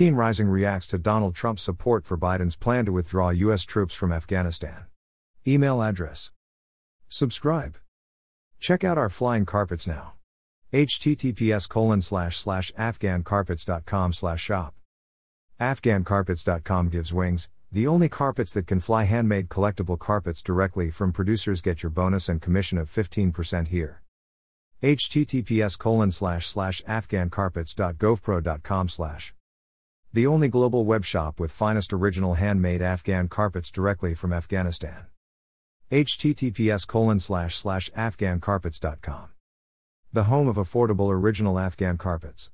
Team Rising reacts to Donald Trump's support for Biden's plan to withdraw U.S. troops from Afghanistan. Email address. Subscribe. Check out our flying carpets now. https colon slash slash afghancarpets.com slash shop. Afghancarpets.com gives wings, the only carpets that can fly handmade collectible carpets directly from producers get your bonus and commission of 15% here. https colon slash slash afghancarpets.govpro.com slash. The only global web shop with finest original handmade Afghan carpets directly from Afghanistan. https colon slash slash afghancarpets.com. The home of affordable original Afghan carpets.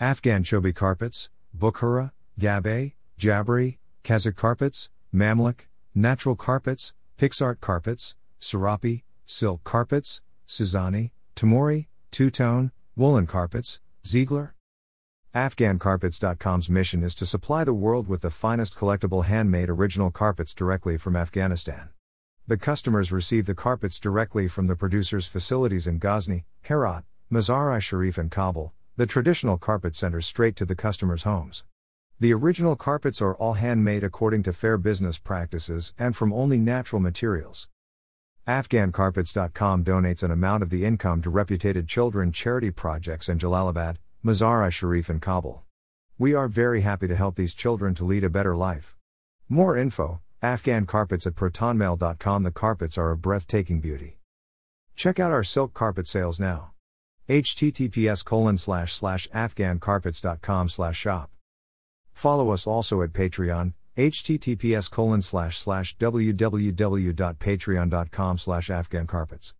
Afghan Chobi carpets, Bukhara, Gabbeh, Jabri, Kazakh carpets, Mamluk, natural carpets, Pixart carpets, Serapi, silk carpets, Suzani, Tamori, two tone, woolen carpets, Ziegler, AfghanCarpets.com's mission is to supply the world with the finest collectible handmade original carpets directly from Afghanistan. The customers receive the carpets directly from the producer's facilities in Ghazni, Herat, Mazar-i Sharif, and Kabul, the traditional carpet centers straight to the customers' homes. The original carpets are all handmade according to fair business practices and from only natural materials. AfghanCarpets.com donates an amount of the income to reputed children charity projects in Jalalabad, Mazar-i Sharif, and Kabul. We are very happy to help these children to lead a better life. More info Afghan carpets at protonmail.com. The carpets are of breathtaking beauty. Check out our silk carpet sales now. https colon slash slash afghancarpets.com slash shop. Follow us also at Patreon, https colon slash slash www.patreon.com slash afghancarpets.